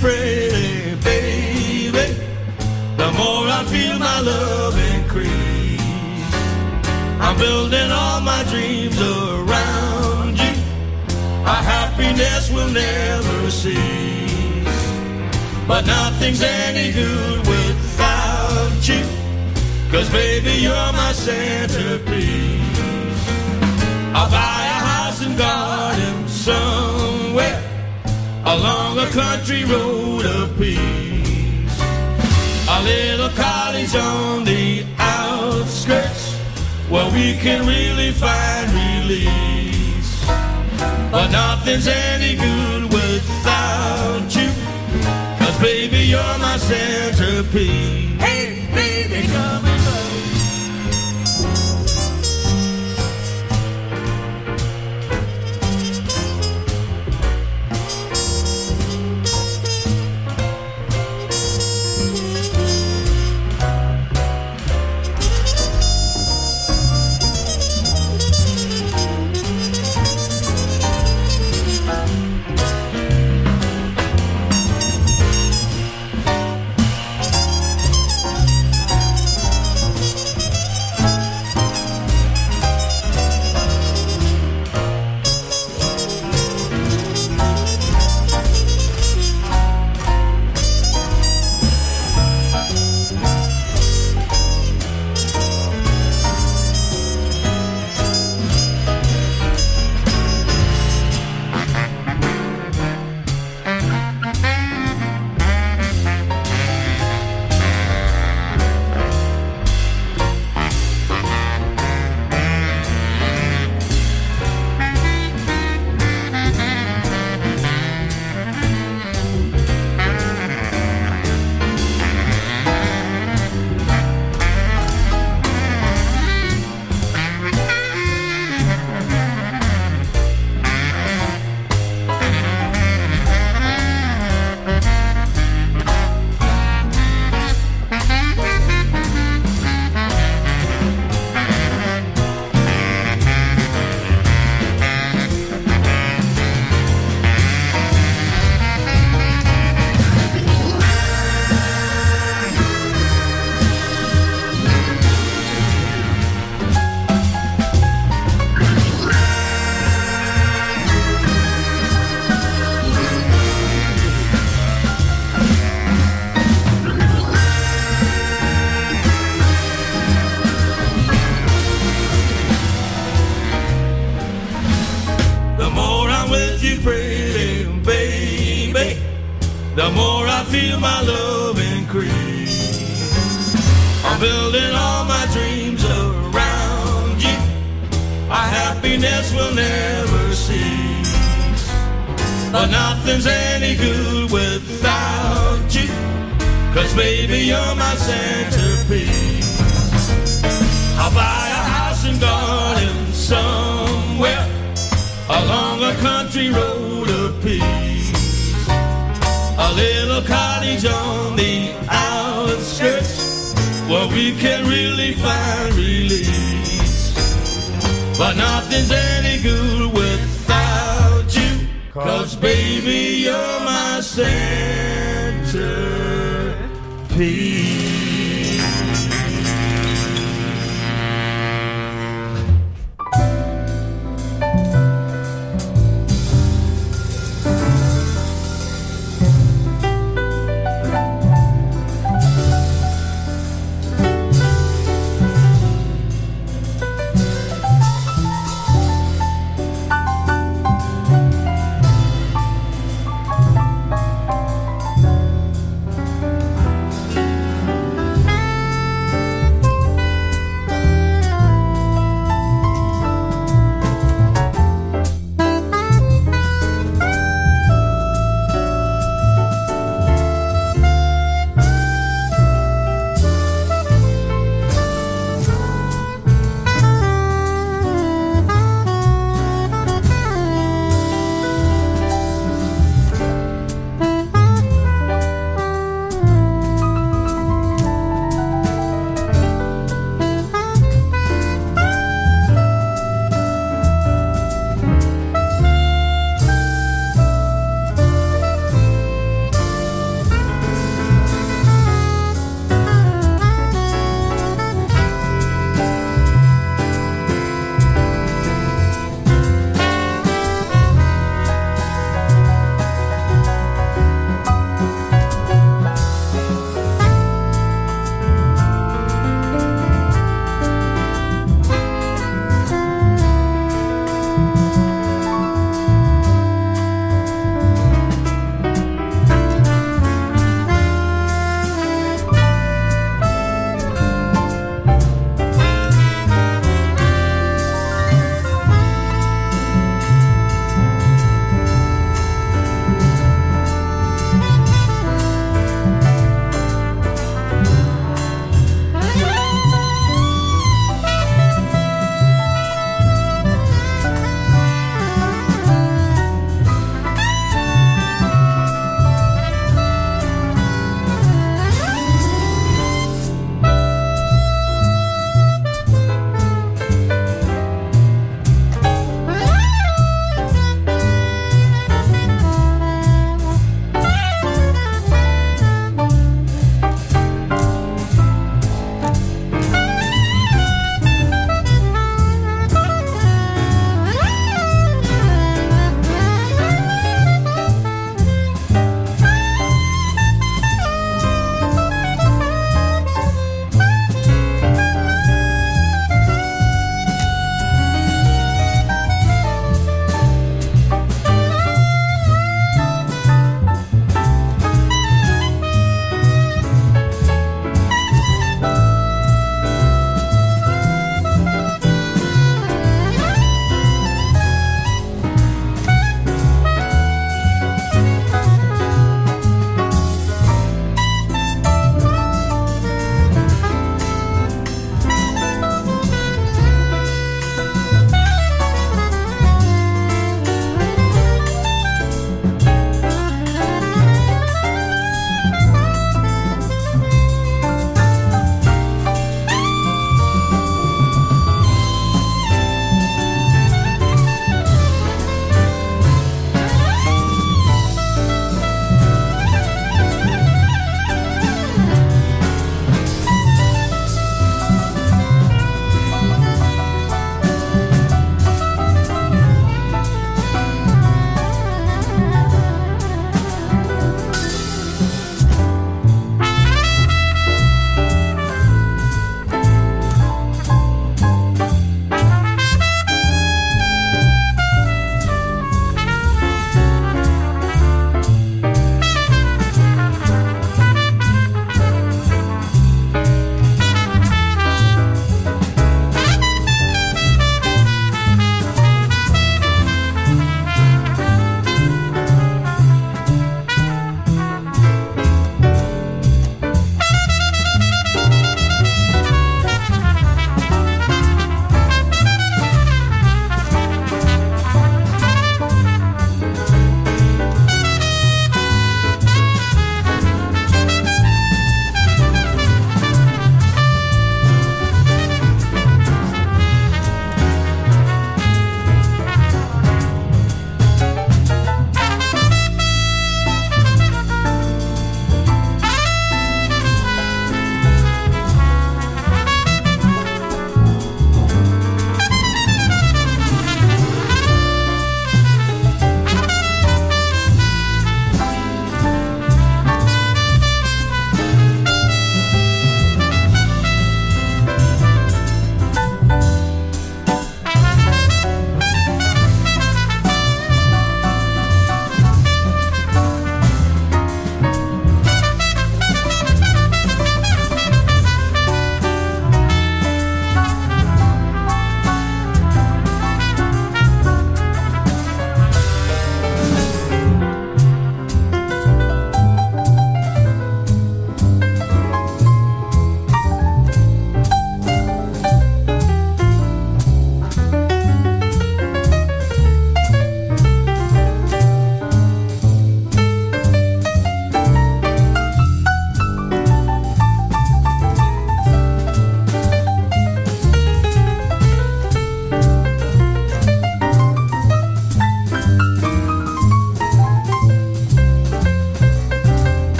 Pretty baby, the more I feel my love increase. I'm building all my dreams around you. Our happiness will never cease. But nothing's any good without you. Cause baby, you're my centerpiece. I'll buy a house and garden somewhere along a country road of peace. A little cottage on the outskirts where we can really find release. But nothing's any good without you. Cause baby, you're my centerpiece. Hey, baby, come But nothing's any good without you. Cause baby, you're my centerpiece. I'll buy a house and garden somewhere along a country road of peace. A little cottage on the outskirts where we can really find release. But nothing's any good without. Cause baby, you're my centerpiece.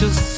just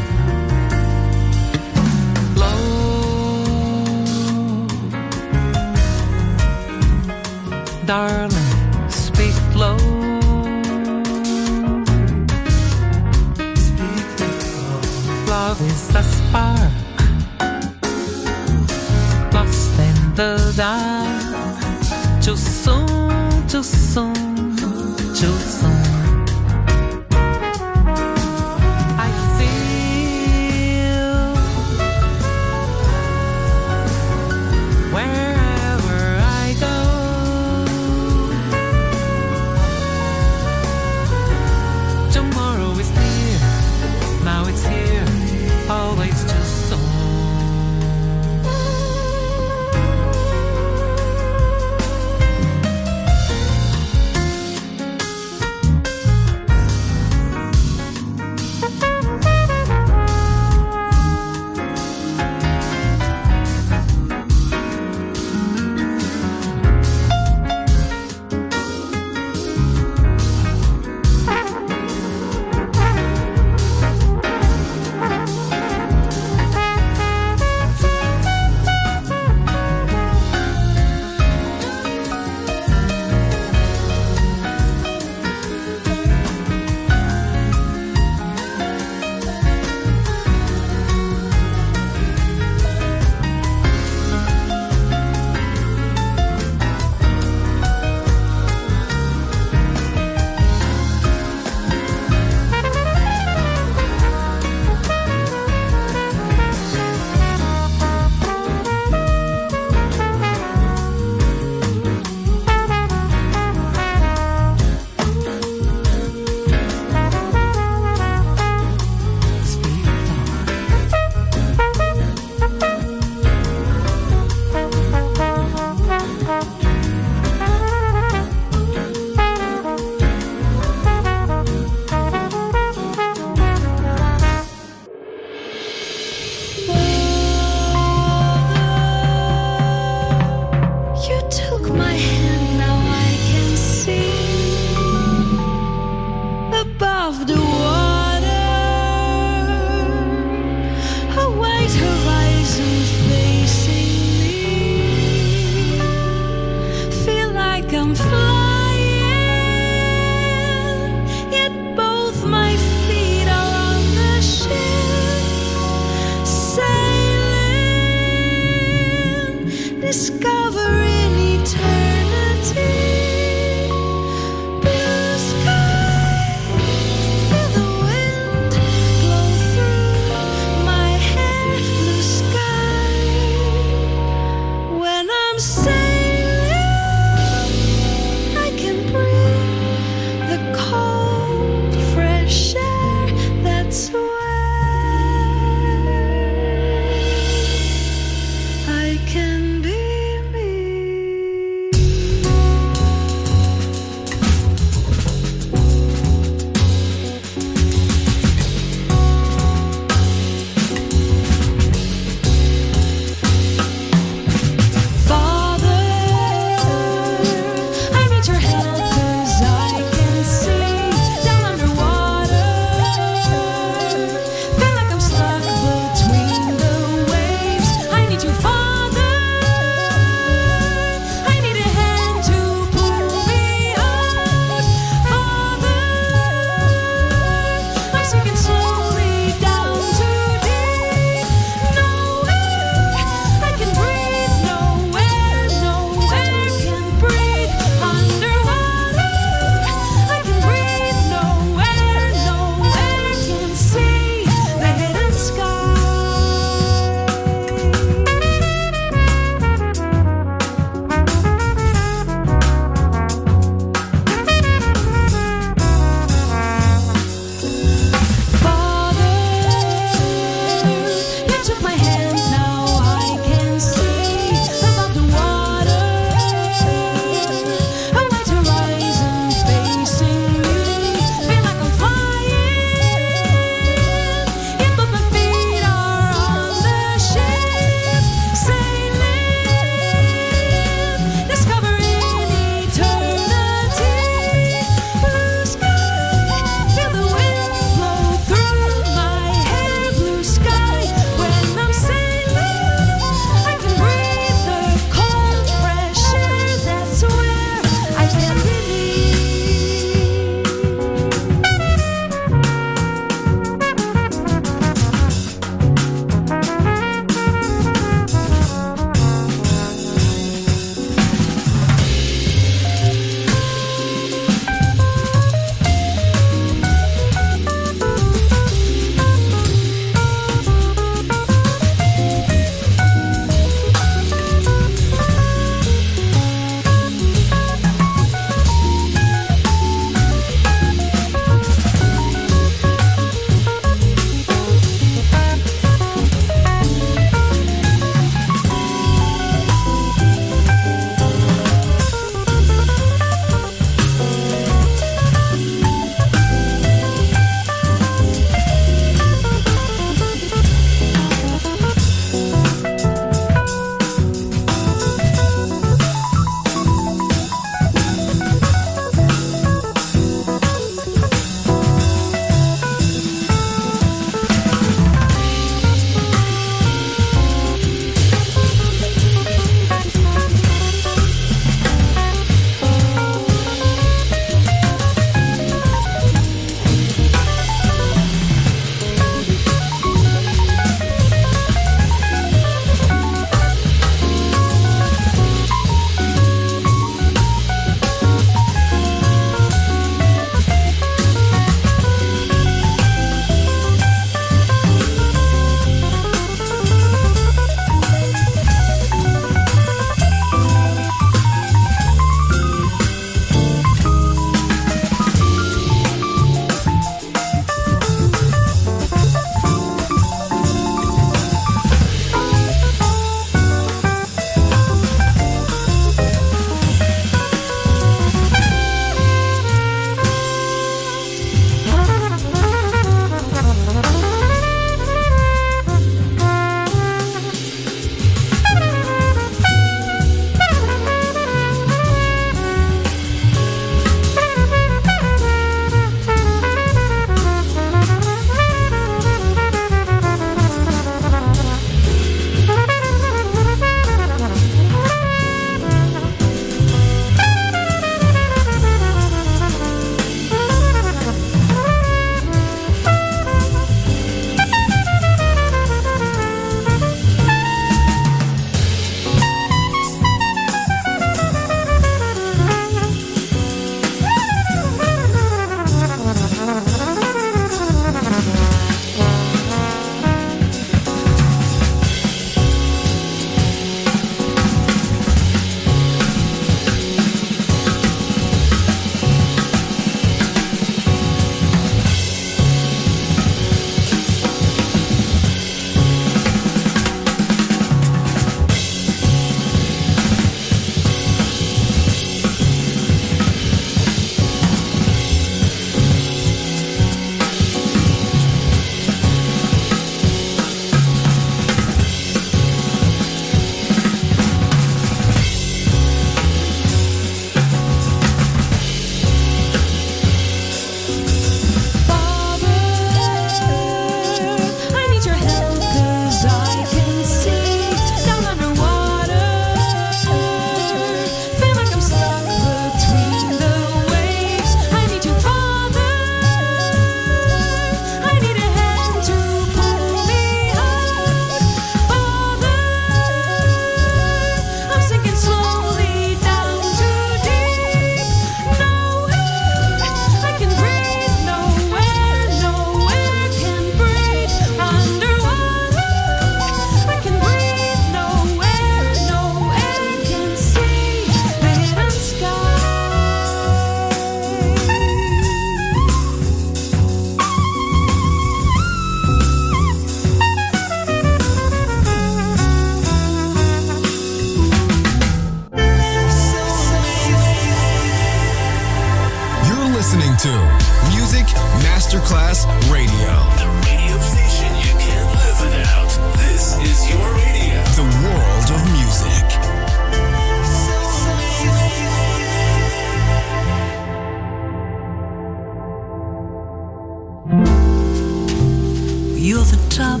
You're the top.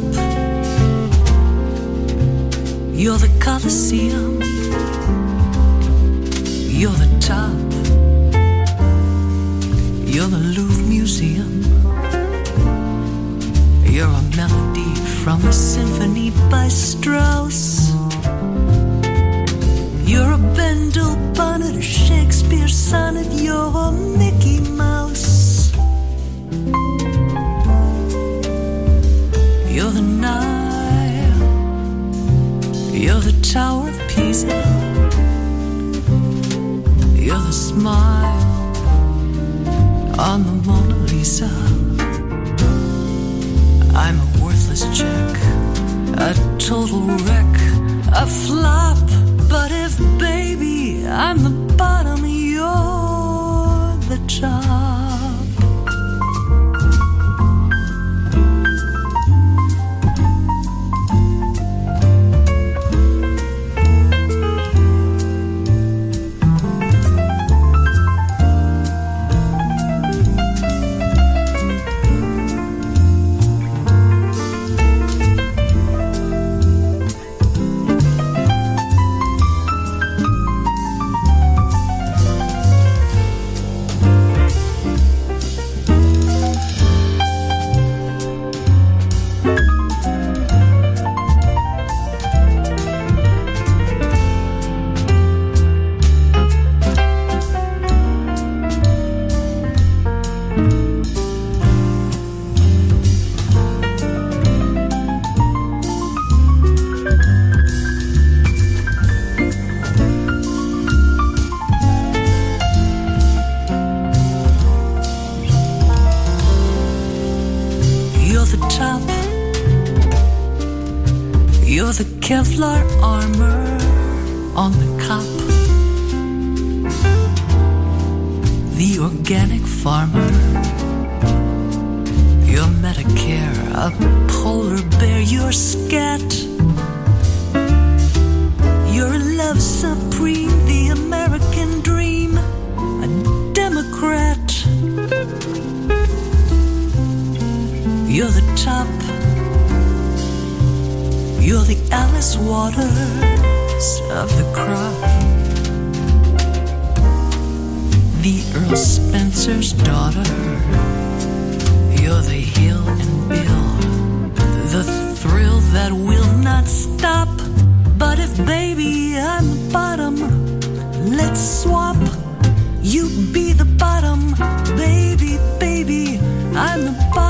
You're the Colosseum. You're the top. You're the Louvre Museum. You're a melody from a symphony by Strauss. Mona I'm a worthless check, a total wreck, a flop. But if, baby, I'm the bottom, Kevlar armor on the cop. The organic farmer. You're Medicare, a polar bear. You're scat. You're love supreme, the American dream, a Democrat. You're the top. You're the Alice Waters of the crop. The Earl Spencer's daughter. You're the Hill and Bill. The thrill that will not stop. But if, baby, I'm the bottom, let's swap. You be the bottom, baby, baby. I'm the bottom,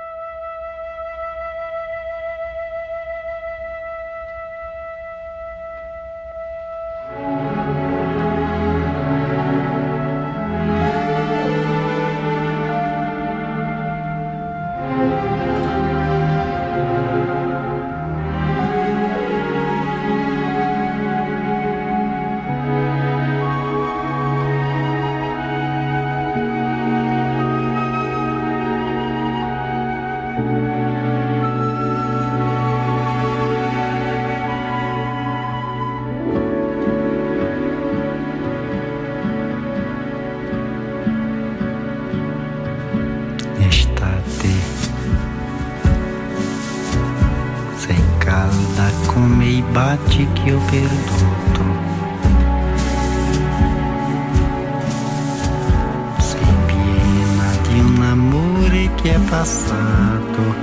que é passado.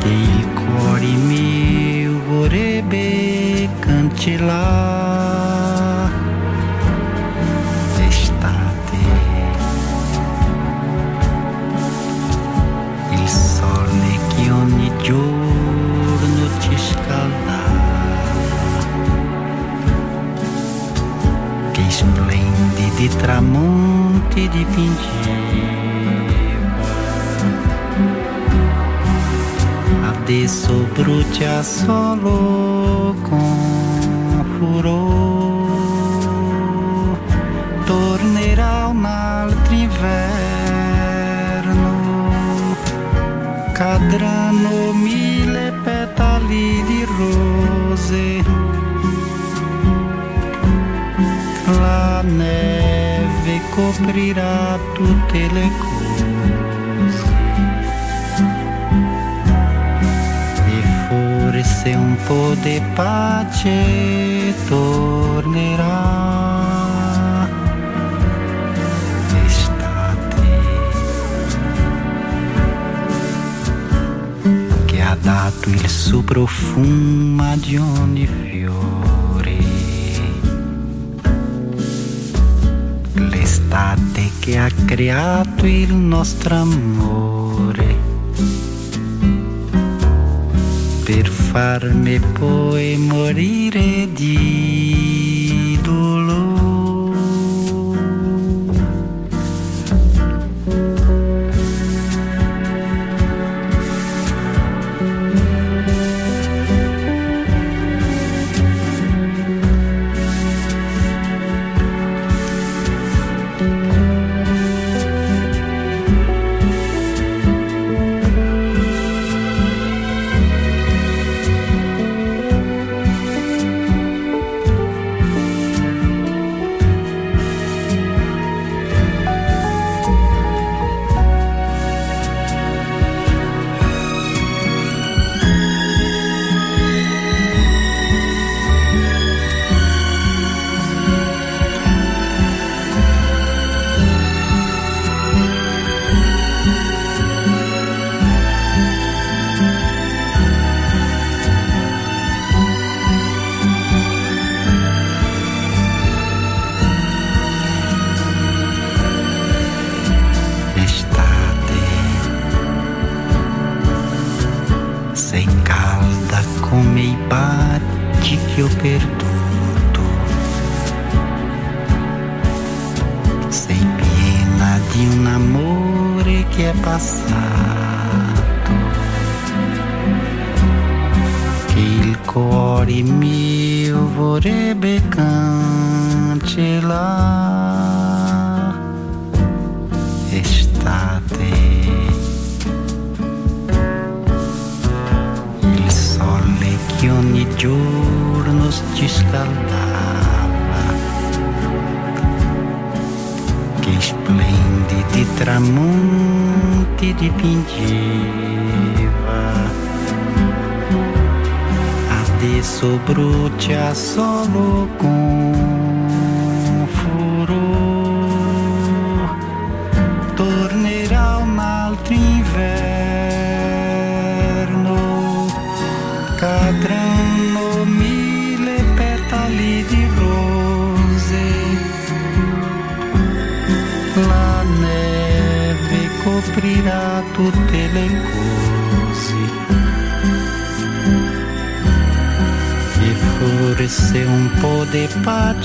Que il cuore mio vorrebbe. noite de a Adesso brucia a solo com furor. Tornerà un altro inverno. Cadrà tutte le cose. E forse un po' di pace tornerà. Estate che ha dato il suo profumo di ogni che ha creato il nostro amore. Per farmi poi morire di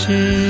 pace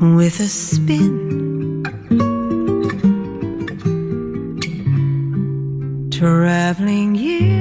with a spin. Traveling years.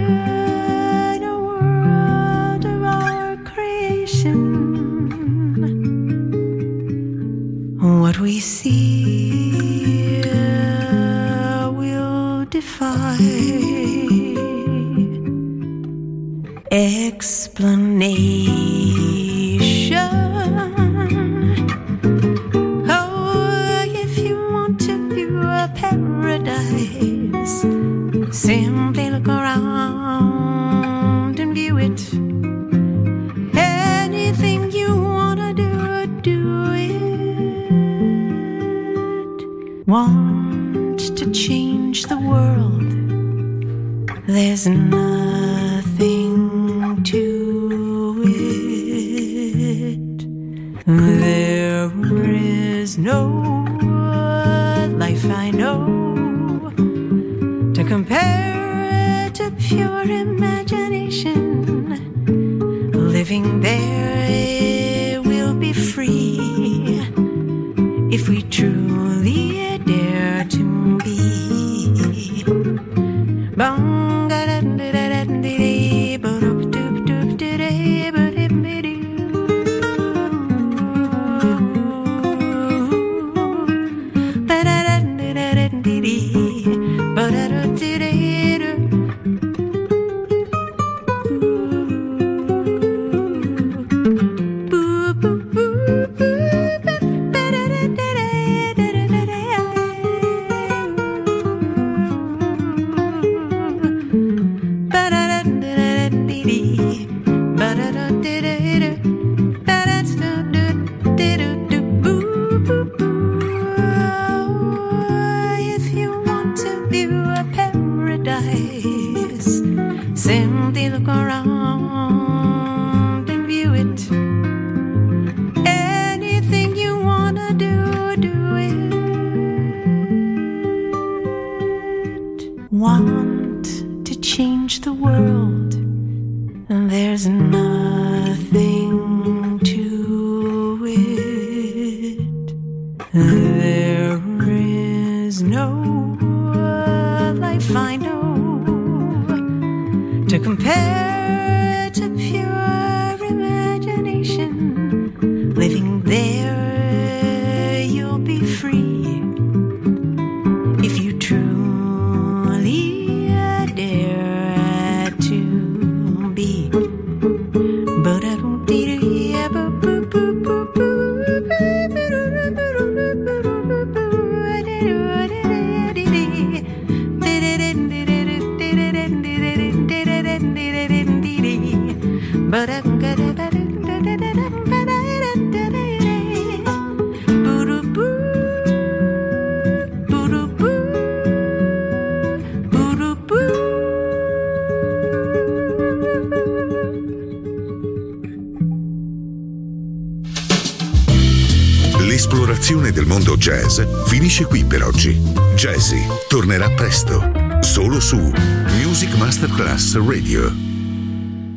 presto, solo su Music Masterclass Radio.